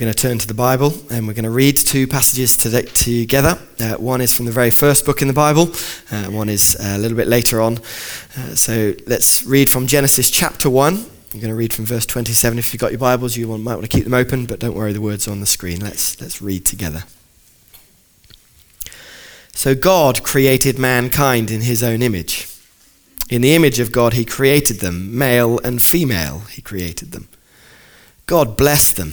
We're going to turn to the Bible and we're going to read two passages today, together. Uh, one is from the very first book in the Bible, uh, one is a little bit later on. Uh, so let's read from Genesis chapter 1. I'm going to read from verse 27. If you've got your Bibles, you might want to keep them open, but don't worry, the words are on the screen. Let's, let's read together. So God created mankind in his own image. In the image of God, he created them, male and female, he created them. God blessed them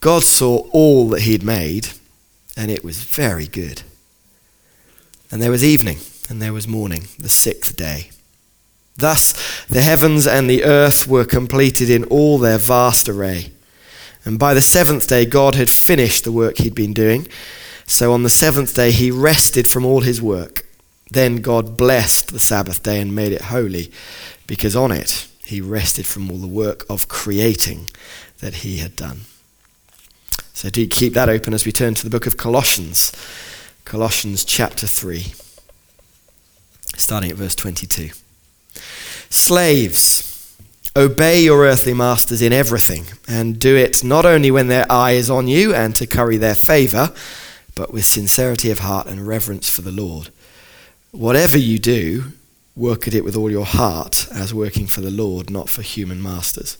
God saw all that he'd made, and it was very good. And there was evening, and there was morning, the sixth day. Thus the heavens and the earth were completed in all their vast array. And by the seventh day, God had finished the work he'd been doing. So on the seventh day, he rested from all his work. Then God blessed the Sabbath day and made it holy, because on it he rested from all the work of creating that he had done. So do keep that open as we turn to the book of Colossians. Colossians chapter 3, starting at verse 22. Slaves, obey your earthly masters in everything, and do it not only when their eye is on you and to curry their favor, but with sincerity of heart and reverence for the Lord. Whatever you do, work at it with all your heart, as working for the Lord, not for human masters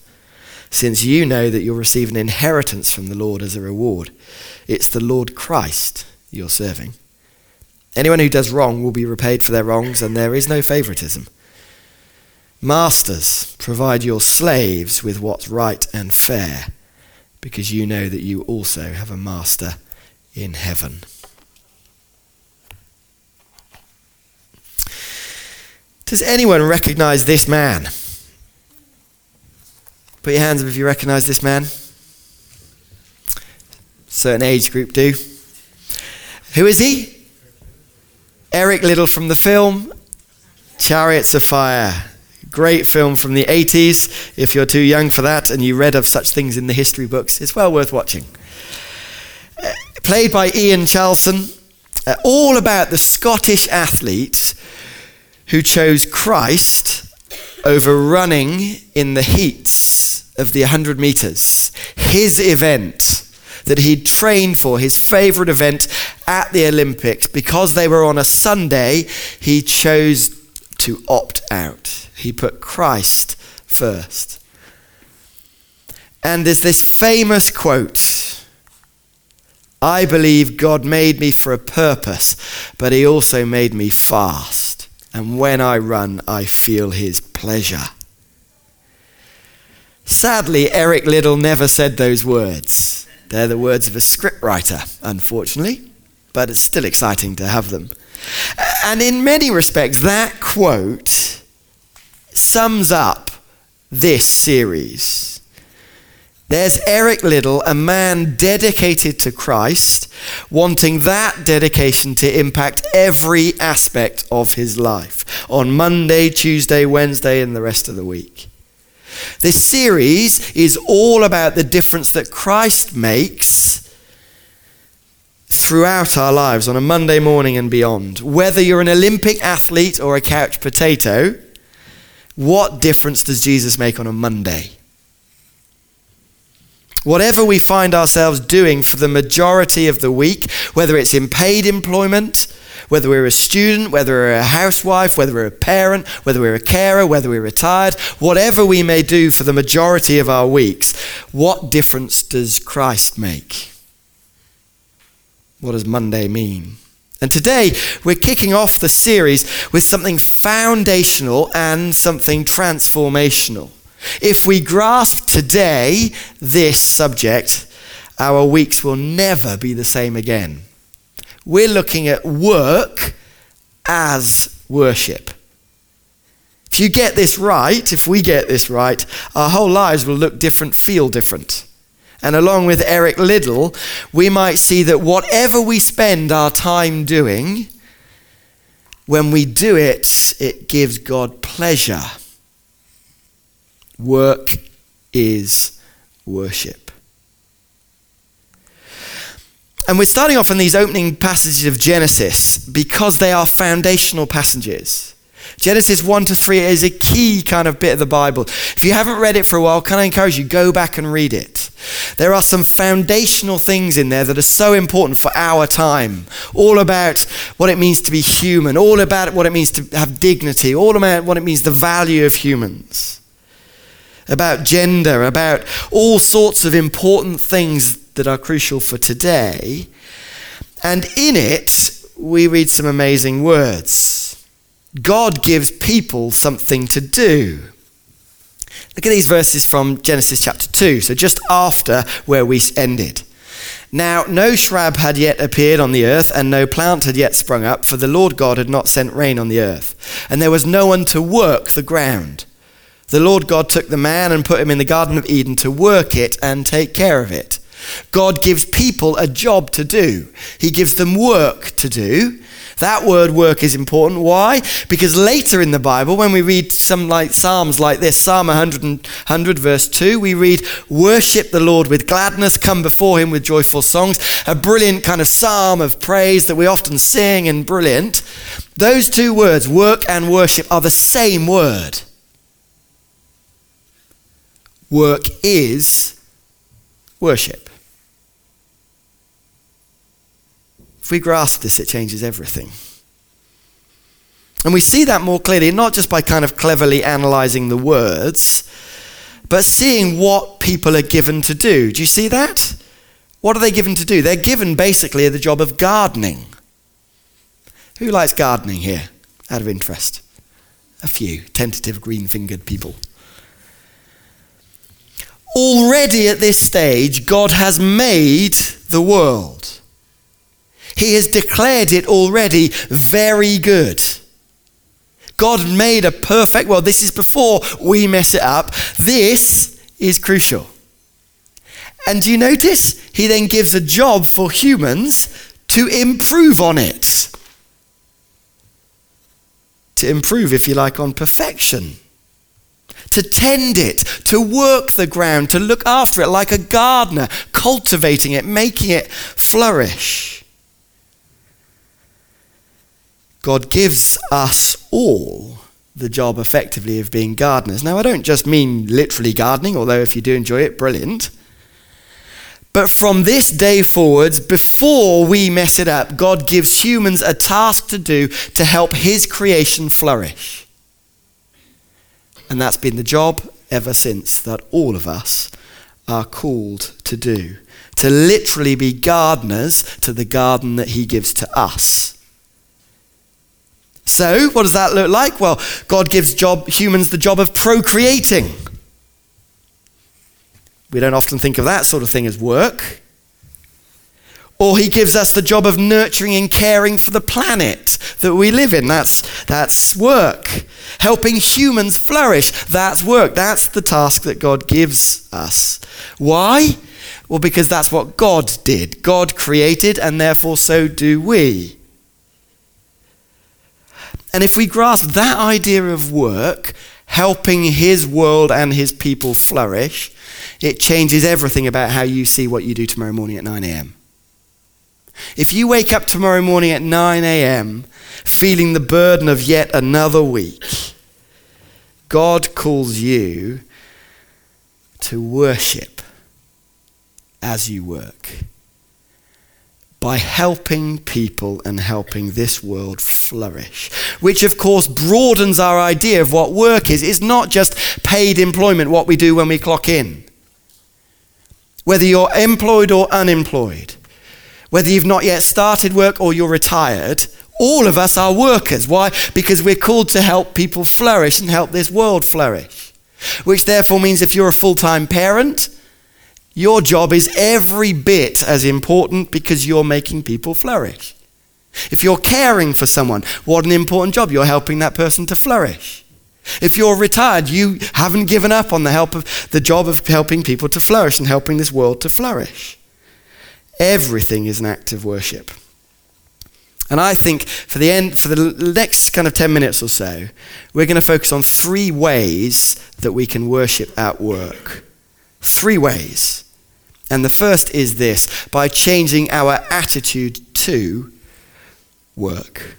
since you know that you'll receive an inheritance from the Lord as a reward. It's the Lord Christ you're serving. Anyone who does wrong will be repaid for their wrongs, and there is no favoritism. Masters, provide your slaves with what's right and fair, because you know that you also have a master in heaven. Does anyone recognize this man? Put your hands up if you recognize this man. Certain age group do. Who is he? Eric Liddell from the film Chariots of Fire. Great film from the 80s. If you're too young for that and you read of such things in the history books, it's well worth watching. Uh, played by Ian Charleson, uh, all about the Scottish athletes who chose Christ over running in the heats of the 100 meters, his event that he'd trained for, his favorite event at the Olympics, because they were on a Sunday, he chose to opt out. He put Christ first. And there's this famous quote I believe God made me for a purpose, but he also made me fast. And when I run, I feel his pleasure. Sadly, Eric Liddell never said those words. They're the words of a scriptwriter, unfortunately, but it's still exciting to have them. And in many respects, that quote sums up this series. There's Eric Liddell, a man dedicated to Christ, wanting that dedication to impact every aspect of his life on Monday, Tuesday, Wednesday, and the rest of the week. This series is all about the difference that Christ makes throughout our lives on a Monday morning and beyond. Whether you're an Olympic athlete or a couch potato, what difference does Jesus make on a Monday? Whatever we find ourselves doing for the majority of the week, whether it's in paid employment, whether we're a student, whether we're a housewife, whether we're a parent, whether we're a carer, whether we're retired, whatever we may do for the majority of our weeks, what difference does Christ make? What does Monday mean? And today we're kicking off the series with something foundational and something transformational. If we grasp today this subject, our weeks will never be the same again we're looking at work as worship. If you get this right, if we get this right, our whole lives will look different, feel different. And along with Eric Liddell, we might see that whatever we spend our time doing, when we do it, it gives God pleasure. Work is worship. And we're starting off in these opening passages of Genesis because they are foundational passages. Genesis 1 to 3 is a key kind of bit of the Bible. If you haven't read it for a while, can I encourage you, go back and read it. There are some foundational things in there that are so important for our time. All about what it means to be human, all about what it means to have dignity, all about what it means the value of humans, about gender, about all sorts of important things that are crucial for today. And in it, we read some amazing words. God gives people something to do. Look at these verses from Genesis chapter 2, so just after where we ended. Now, no shrub had yet appeared on the earth, and no plant had yet sprung up, for the Lord God had not sent rain on the earth, and there was no one to work the ground. The Lord God took the man and put him in the Garden of Eden to work it and take care of it. God gives people a job to do, He gives them work to do. That word work is important. Why? Because later in the Bible, when we read some like Psalms like this, Psalm 100, 100 verse 2, we read, Worship the Lord with gladness, come before him with joyful songs. A brilliant kind of psalm of praise that we often sing and brilliant. Those two words, work and worship, are the same word. Work is worship. If we grasp this, it changes everything. And we see that more clearly, not just by kind of cleverly analyzing the words, but seeing what people are given to do. Do you see that? What are they given to do? They're given basically the job of gardening. Who likes gardening here, out of interest? A few tentative green fingered people. Already at this stage, God has made the world. He has declared it already very good. God made a perfect world. This is before we mess it up. This is crucial. And do you notice? He then gives a job for humans to improve on it. To improve, if you like, on perfection. To tend it, to work the ground, to look after it like a gardener, cultivating it, making it flourish. God gives us all the job effectively of being gardeners. Now, I don't just mean literally gardening, although if you do enjoy it, brilliant. But from this day forwards, before we mess it up, God gives humans a task to do to help His creation flourish. And that's been the job ever since that all of us are called to do. To literally be gardeners to the garden that He gives to us. So, what does that look like? Well, God gives job, humans the job of procreating. We don't often think of that sort of thing as work. Or he gives us the job of nurturing and caring for the planet that we live in. That's, that's work. Helping humans flourish. That's work. That's the task that God gives us. Why? Well, because that's what God did. God created, and therefore so do we. And if we grasp that idea of work, helping his world and his people flourish, it changes everything about how you see what you do tomorrow morning at 9 a.m. If you wake up tomorrow morning at 9 a.m. feeling the burden of yet another week, God calls you to worship as you work by helping people and helping this world flourish. Which, of course, broadens our idea of what work is. It's not just paid employment, what we do when we clock in. Whether you're employed or unemployed, whether you've not yet started work or you're retired, all of us are workers. Why? Because we're called to help people flourish and help this world flourish. Which therefore means if you're a full time parent, your job is every bit as important because you're making people flourish. If you're caring for someone, what an important job. You're helping that person to flourish. If you're retired, you haven't given up on the help of the job of helping people to flourish and helping this world to flourish. Everything is an act of worship. And I think for the end, for the next kind of 10 minutes or so, we're going to focus on three ways that we can worship at work. Three ways. And the first is this by changing our attitude to work.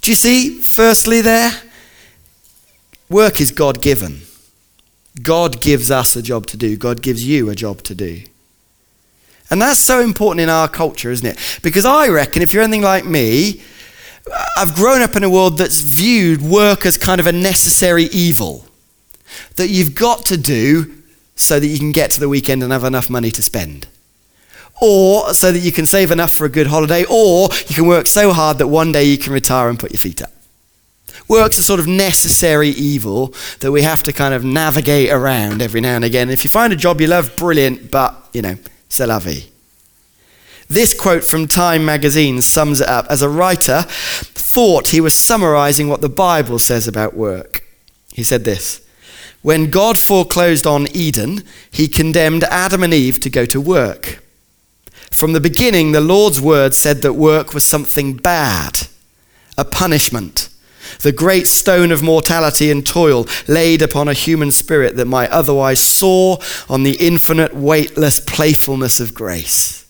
Do you see, firstly, there? Work is God given. God gives us a job to do, God gives you a job to do. And that's so important in our culture, isn't it? Because I reckon if you're anything like me, I've grown up in a world that's viewed work as kind of a necessary evil that you've got to do so that you can get to the weekend and have enough money to spend. Or so that you can save enough for a good holiday, or you can work so hard that one day you can retire and put your feet up. Work's a sort of necessary evil that we have to kind of navigate around every now and again. If you find a job you love, brilliant, but, you know, c'est la vie. This quote from Time magazine sums it up as a writer thought he was summarizing what the Bible says about work. He said this When God foreclosed on Eden, he condemned Adam and Eve to go to work. From the beginning, the Lord's word said that work was something bad, a punishment, the great stone of mortality and toil laid upon a human spirit that might otherwise soar on the infinite, weightless playfulness of grace.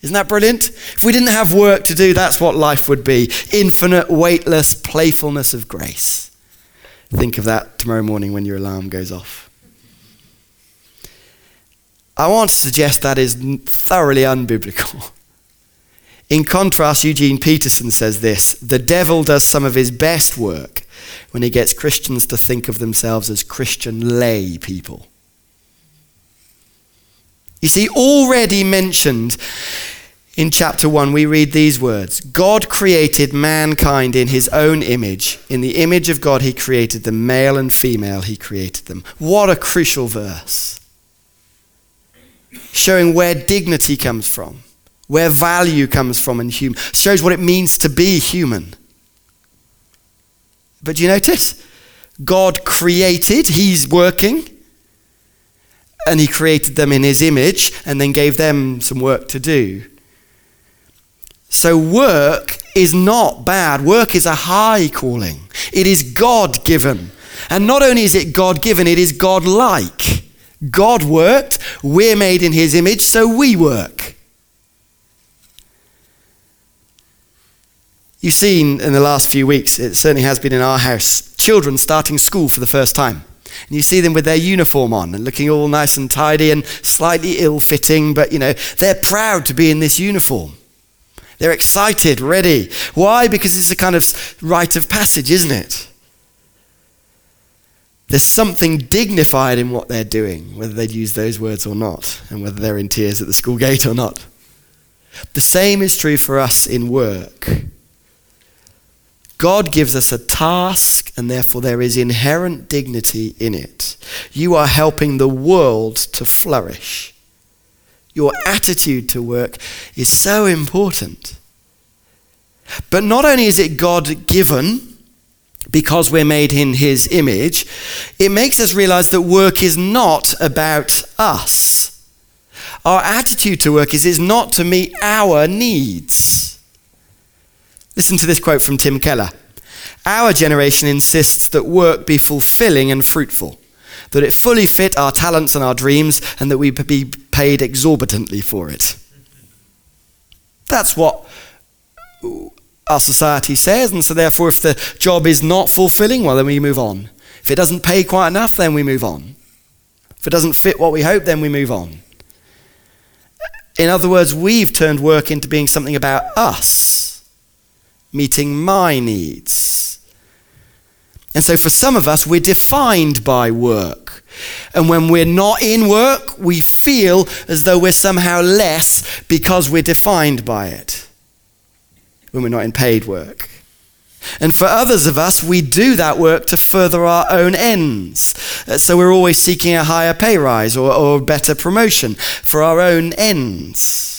Isn't that brilliant? If we didn't have work to do, that's what life would be infinite, weightless playfulness of grace. Think of that tomorrow morning when your alarm goes off. I want to suggest that is thoroughly unbiblical. In contrast, Eugene Peterson says this the devil does some of his best work when he gets Christians to think of themselves as Christian lay people. You see, already mentioned in chapter 1, we read these words God created mankind in his own image. In the image of God, he created them, male and female, he created them. What a crucial verse. Showing where dignity comes from, where value comes from in human, shows what it means to be human. But do you notice? God created, he's working and he created them in his image and then gave them some work to do. So, work is not bad. Work is a high calling, it is God given. And not only is it God given, it is God like. God worked, we're made in his image, so we work. You've seen in the last few weeks, it certainly has been in our house, children starting school for the first time. And you see them with their uniform on and looking all nice and tidy and slightly ill fitting, but you know, they're proud to be in this uniform. They're excited, ready. Why? Because it's a kind of rite of passage, isn't it? There's something dignified in what they're doing, whether they'd use those words or not, and whether they're in tears at the school gate or not. The same is true for us in work. God gives us a task, and therefore there is inherent dignity in it. You are helping the world to flourish. Your attitude to work is so important. But not only is it God given, because we're made in his image, it makes us realize that work is not about us. Our attitude to work is, is not to meet our needs. Listen to this quote from Tim Keller. Our generation insists that work be fulfilling and fruitful, that it fully fit our talents and our dreams, and that we be paid exorbitantly for it. That's what our society says, and so therefore, if the job is not fulfilling, well, then we move on. If it doesn't pay quite enough, then we move on. If it doesn't fit what we hope, then we move on. In other words, we've turned work into being something about us, meeting my needs. And so for some of us, we're defined by work. And when we're not in work, we feel as though we're somehow less because we're defined by it. When we're not in paid work. And for others of us, we do that work to further our own ends. Uh, so we're always seeking a higher pay rise or, or better promotion for our own ends.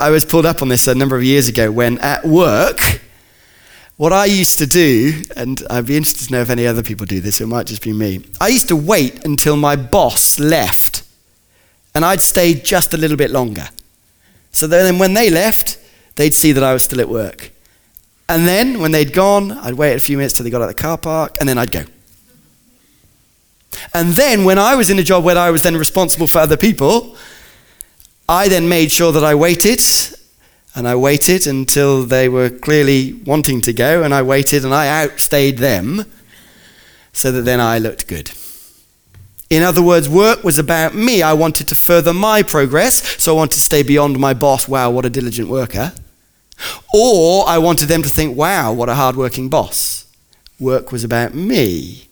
I was pulled up on this a number of years ago when at work, What I used to do, and I'd be interested to know if any other people do this, it might just be me. I used to wait until my boss left, and I'd stay just a little bit longer. So then when they left, they'd see that I was still at work. And then when they'd gone, I'd wait a few minutes till they got out of the car park, and then I'd go. And then when I was in a job where I was then responsible for other people, I then made sure that I waited and I waited until they were clearly wanting to go, and I waited and I outstayed them so that then I looked good. In other words, work was about me. I wanted to further my progress, so I wanted to stay beyond my boss. Wow, what a diligent worker. Or I wanted them to think, wow, what a hardworking boss. Work was about me.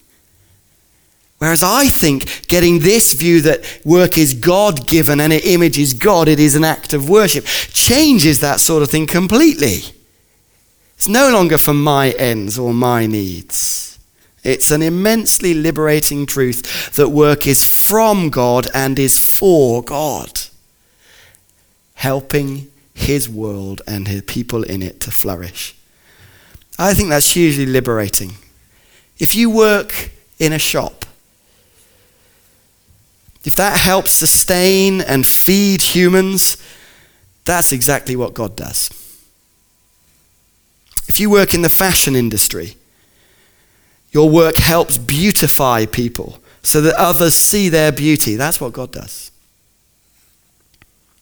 Whereas I think getting this view that work is God given and it images God, it is an act of worship, changes that sort of thing completely. It's no longer for my ends or my needs. It's an immensely liberating truth that work is from God and is for God, helping His world and His people in it to flourish. I think that's hugely liberating. If you work in a shop, if that helps sustain and feed humans, that's exactly what God does. If you work in the fashion industry, your work helps beautify people so that others see their beauty. That's what God does.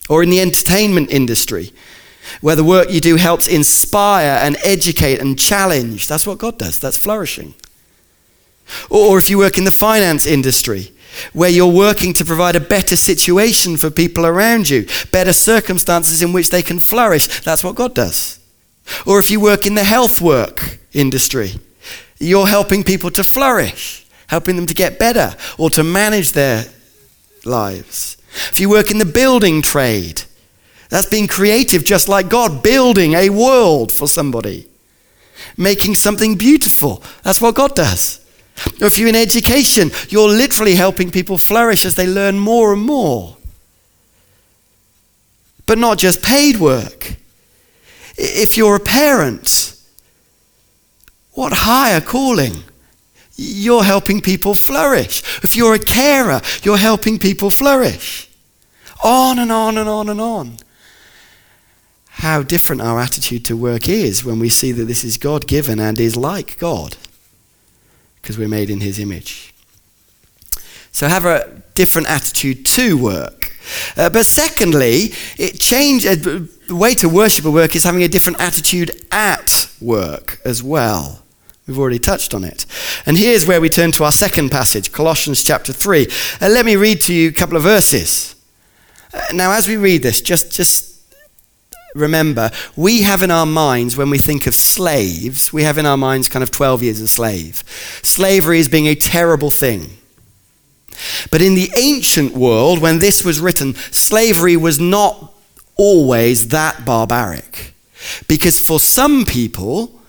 Or in the entertainment industry, where the work you do helps inspire and educate and challenge. That's what God does. That's flourishing. Or if you work in the finance industry, where you're working to provide a better situation for people around you, better circumstances in which they can flourish. That's what God does. Or if you work in the health work industry, you're helping people to flourish, helping them to get better or to manage their lives. If you work in the building trade, that's being creative just like God, building a world for somebody, making something beautiful. That's what God does. Or if you're in education, you're literally helping people flourish as they learn more and more. But not just paid work. If you're a parent, what higher calling? You're helping people flourish. If you're a carer, you're helping people flourish. On and on and on and on. How different our attitude to work is when we see that this is God given and is like God because we're made in his image. So have a different attitude to work. Uh, but secondly, it change, uh, the way to worship at work is having a different attitude at work as well. We've already touched on it. And here's where we turn to our second passage, Colossians chapter 3. Uh, let me read to you a couple of verses. Uh, now, as we read this, just, just remember, we have in our minds, when we think of slaves, we have in our minds kind of 12 years a slave. Slavery as being a terrible thing. But in the ancient world, when this was written, slavery was not always that barbaric. Because for some people,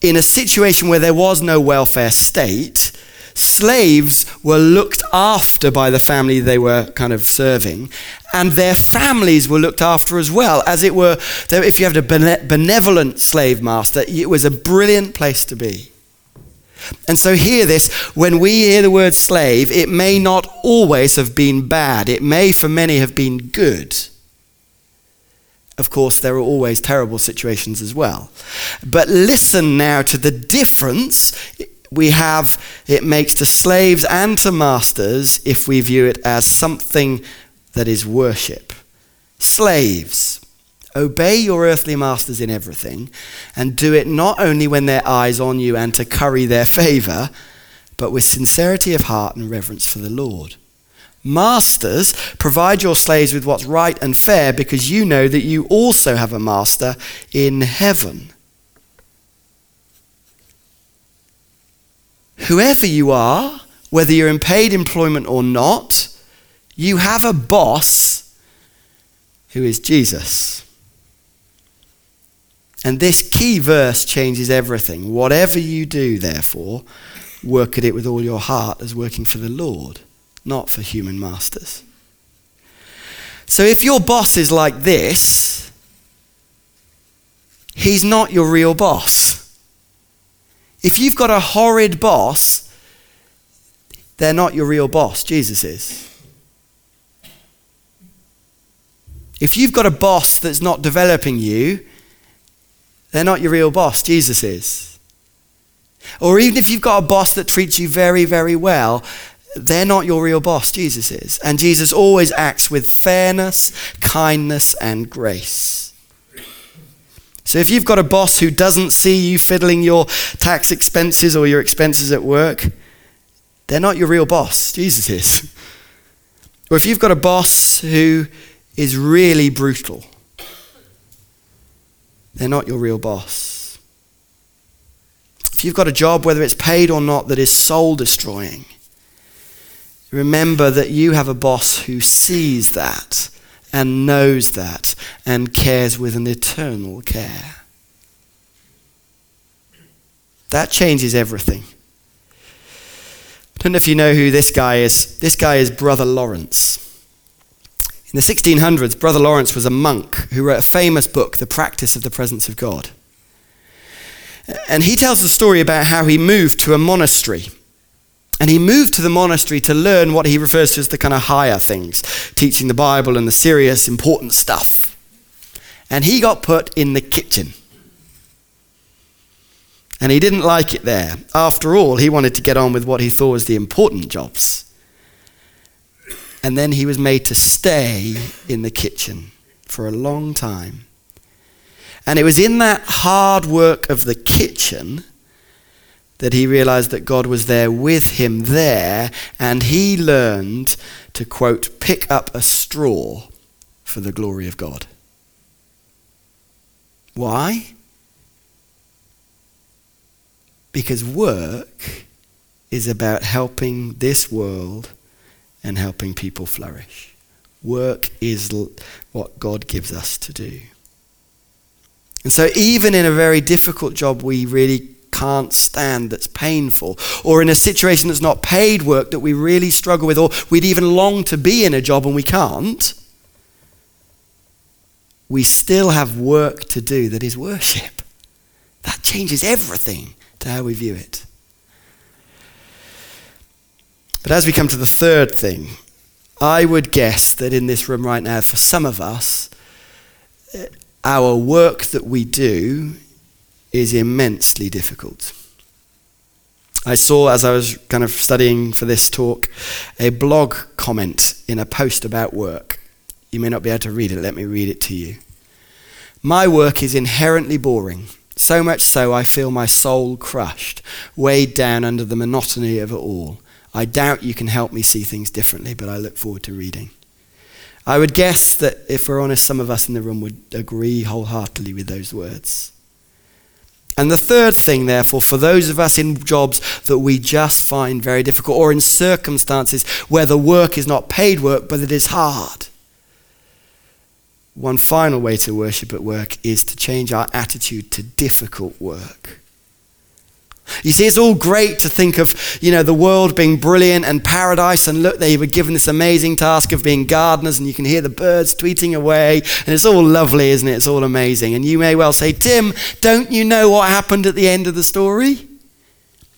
in a situation where there was no welfare state, slaves were looked after by the family they were kind of serving, and their families were looked after as well. As it were, if you had a benevolent slave master, it was a brilliant place to be. And so, hear this when we hear the word slave, it may not always have been bad, it may for many have been good. Of course, there are always terrible situations as well. But listen now to the difference we have it makes to slaves and to masters if we view it as something that is worship. Slaves, obey your earthly masters in everything, and do it not only when their eyes on you and to curry their favor, but with sincerity of heart and reverence for the Lord. Masters, provide your slaves with what's right and fair because you know that you also have a master in heaven. Whoever you are, whether you're in paid employment or not, you have a boss who is Jesus. And this key verse changes everything. Whatever you do, therefore, work at it with all your heart as working for the Lord, not for human masters. So if your boss is like this, he's not your real boss. If you've got a horrid boss, they're not your real boss, Jesus is. If you've got a boss that's not developing you, they're not your real boss, Jesus is. Or even if you've got a boss that treats you very, very well, they're not your real boss, Jesus is. And Jesus always acts with fairness, kindness, and grace. So if you've got a boss who doesn't see you fiddling your tax expenses or your expenses at work, they're not your real boss, Jesus is. Or if you've got a boss who is really brutal, they're not your real boss. If you've got a job, whether it's paid or not, that is soul destroying, remember that you have a boss who sees that and knows that and cares with an eternal care. That changes everything. I don't know if you know who this guy is. This guy is Brother Lawrence. In the 1600s, Brother Lawrence was a monk who wrote a famous book, The Practice of the Presence of God. And he tells the story about how he moved to a monastery. And he moved to the monastery to learn what he refers to as the kind of higher things, teaching the Bible and the serious, important stuff. And he got put in the kitchen. And he didn't like it there. After all, he wanted to get on with what he thought was the important jobs and then he was made to stay in the kitchen for a long time. And it was in that hard work of the kitchen that he realized that God was there with him there, and he learned to, quote, pick up a straw for the glory of God. Why? Because work is about helping this world and helping people flourish. Work is l- what God gives us to do. And so, even in a very difficult job we really can't stand, that's painful, or in a situation that's not paid work that we really struggle with, or we'd even long to be in a job and we can't, we still have work to do that is worship. That changes everything to how we view it. But as we come to the third thing, I would guess that in this room right now, for some of us, our work that we do is immensely difficult. I saw, as I was kind of studying for this talk, a blog comment in a post about work. You may not be able to read it, let me read it to you. My work is inherently boring, so much so I feel my soul crushed, weighed down under the monotony of it all. I doubt you can help me see things differently, but I look forward to reading. I would guess that if we're honest, some of us in the room would agree wholeheartedly with those words. And the third thing, therefore, for those of us in jobs that we just find very difficult, or in circumstances where the work is not paid work, but it is hard, one final way to worship at work is to change our attitude to difficult work. You see, it's all great to think of, you know, the world being brilliant and paradise, and look, they were given this amazing task of being gardeners, and you can hear the birds tweeting away, and it's all lovely, isn't it? It's all amazing. And you may well say, Tim, don't you know what happened at the end of the story?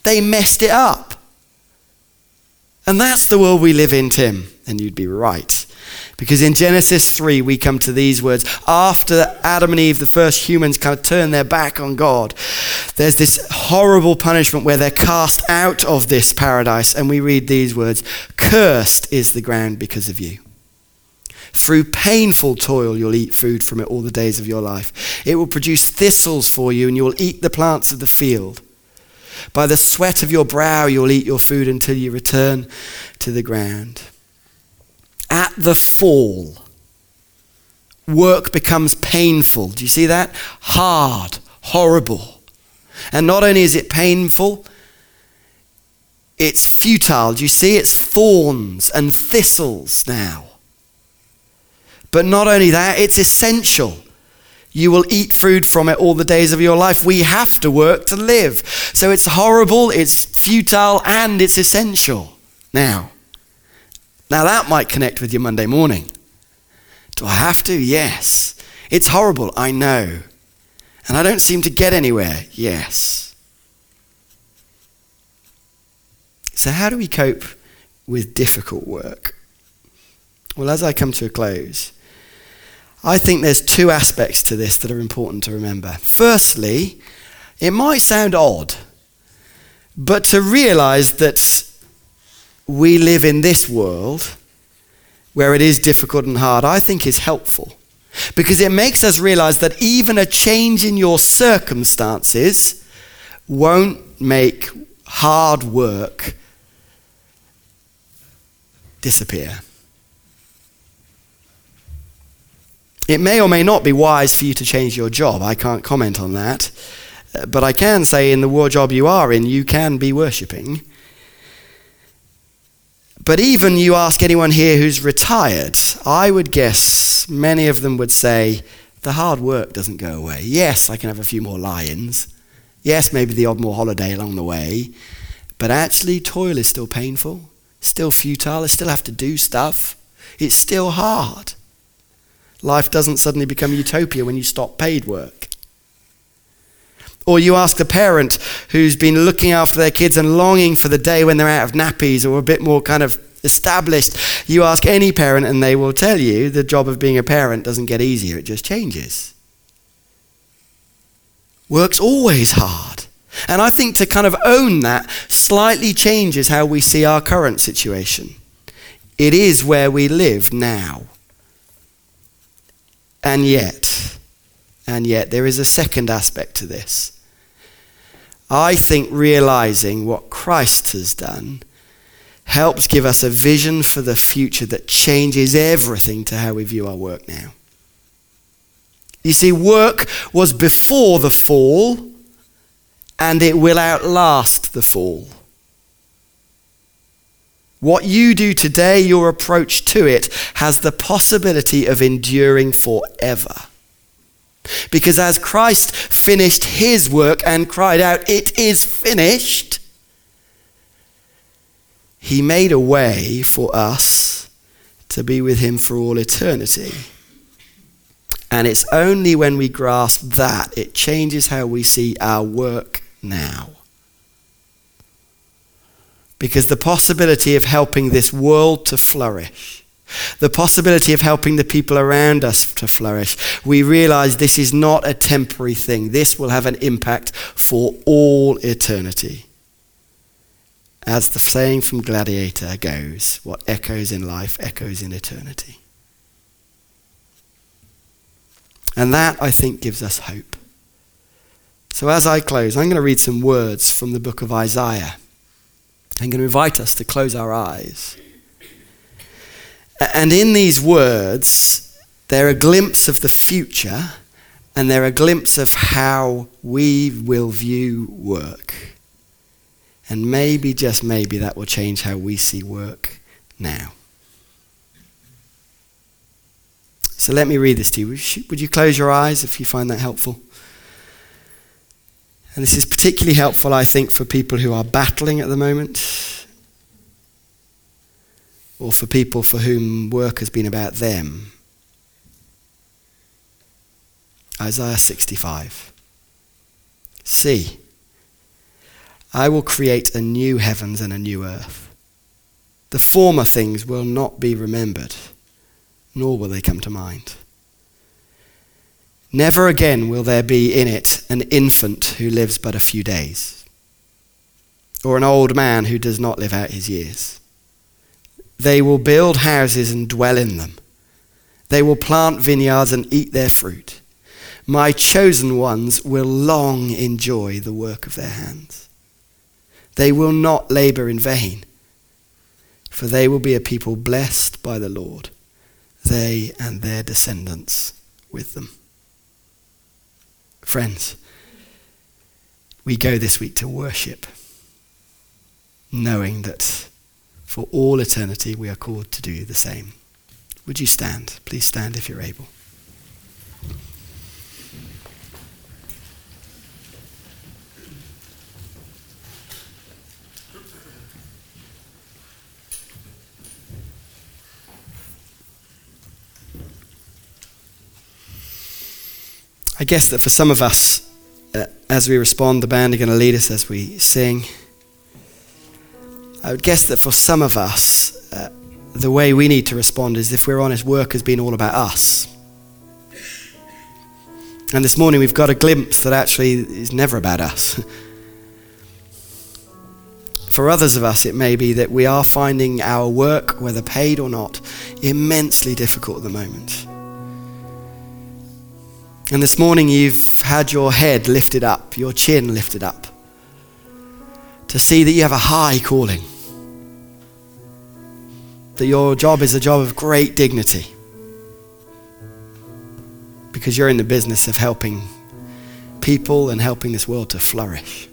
They messed it up. And that's the world we live in, Tim. And you'd be right. Because in Genesis 3, we come to these words. After Adam and Eve, the first humans, kind of turn their back on God, there's this horrible punishment where they're cast out of this paradise. And we read these words Cursed is the ground because of you. Through painful toil, you'll eat food from it all the days of your life. It will produce thistles for you, and you will eat the plants of the field. By the sweat of your brow, you'll eat your food until you return to the ground at the fall, work becomes painful. Do you see that? Hard, horrible. And not only is it painful, it's futile. Do you see? It's thorns and thistles now. But not only that, it's essential. You will eat food from it all the days of your life. We have to work to live. So it's horrible, it's futile, and it's essential. Now, now, that might connect with your Monday morning. Do I have to? Yes. It's horrible, I know. And I don't seem to get anywhere. Yes. So, how do we cope with difficult work? Well, as I come to a close, I think there's two aspects to this that are important to remember. Firstly, it might sound odd, but to realize that we live in this world where it is difficult and hard, I think is helpful. Because it makes us realize that even a change in your circumstances won't make hard work disappear. It may or may not be wise for you to change your job. I can't comment on that. Uh, but I can say in the war job you are in, you can be worshipping. But even you ask anyone here who's retired, I would guess many of them would say, the hard work doesn't go away. Yes, I can have a few more lions. Yes, maybe the odd more holiday along the way. But actually, toil is still painful, still futile. I still have to do stuff. It's still hard. Life doesn't suddenly become utopia when you stop paid work. Or you ask the parent who's been looking after their kids and longing for the day when they're out of nappies or a bit more kind of established. You ask any parent and they will tell you the job of being a parent doesn't get easier, it just changes. Work's always hard. And I think to kind of own that slightly changes how we see our current situation. It is where we live now. And yet, and yet, there is a second aspect to this. I think realizing what Christ has done helps give us a vision for the future that changes everything to how we view our work now. You see, work was before the fall, and it will outlast the fall. What you do today, your approach to it, has the possibility of enduring forever. Because as Christ finished his work and cried out, It is finished, he made a way for us to be with him for all eternity. And it's only when we grasp that it changes how we see our work now. Because the possibility of helping this world to flourish, the possibility of helping the people around us to flourish, we realize this is not a temporary thing. This will have an impact for all eternity. As the saying from Gladiator goes, what echoes in life echoes in eternity. And that, I think, gives us hope. So as I close, I'm going to read some words from the book of Isaiah. I'm going to invite us to close our eyes. And in these words, they're a glimpse of the future and they're a glimpse of how we will view work. And maybe, just maybe, that will change how we see work now. So let me read this to you. Would you close your eyes if you find that helpful? And this is particularly helpful, I think, for people who are battling at the moment, or for people for whom work has been about them. Isaiah 65. See, I will create a new heavens and a new earth. The former things will not be remembered, nor will they come to mind. Never again will there be in it an infant who lives but a few days, or an old man who does not live out his years. They will build houses and dwell in them. They will plant vineyards and eat their fruit. My chosen ones will long enjoy the work of their hands. They will not labor in vain, for they will be a people blessed by the Lord, they and their descendants with them. Friends, we go this week to worship, knowing that for all eternity we are called to do the same. Would you stand? Please stand if you're able. I guess that for some of us, uh, as we respond, the band are going to lead us as we sing. I would guess that for some of us, uh, the way we need to respond is if we're honest, work has been all about us. And this morning we've got a glimpse that actually is never about us. For others of us, it may be that we are finding our work, whether paid or not, immensely difficult at the moment. And this morning you've had your head lifted up, your chin lifted up, to see that you have a high calling, that your job is a job of great dignity, because you're in the business of helping people and helping this world to flourish.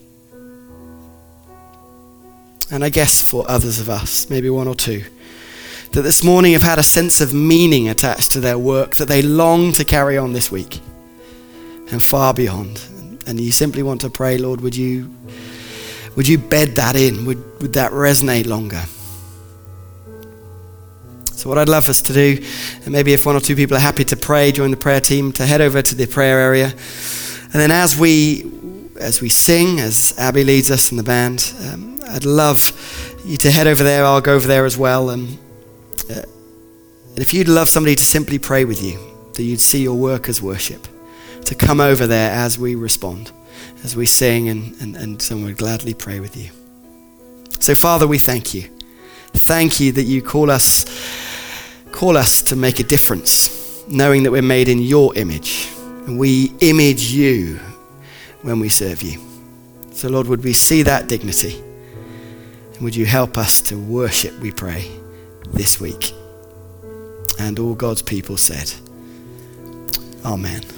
And I guess for others of us, maybe one or two, that this morning have had a sense of meaning attached to their work that they long to carry on this week and far beyond. And you simply want to pray, Lord, would you, would you bed that in? Would, would that resonate longer? So, what I'd love us to do, and maybe if one or two people are happy to pray, join the prayer team, to head over to the prayer area. And then as we, as we sing, as Abby leads us in the band, um, I'd love you to head over there. I'll go over there as well. And, uh, and if you'd love somebody to simply pray with you, that you'd see your work as worship, to come over there as we respond, as we sing, and, and, and someone would gladly pray with you. So, Father, we thank you. Thank you that you call us, call us to make a difference, knowing that we're made in your image. And we image you when we serve you. So, Lord, would we see that dignity? And would you help us to worship, we pray, this week? And all God's people said, Amen.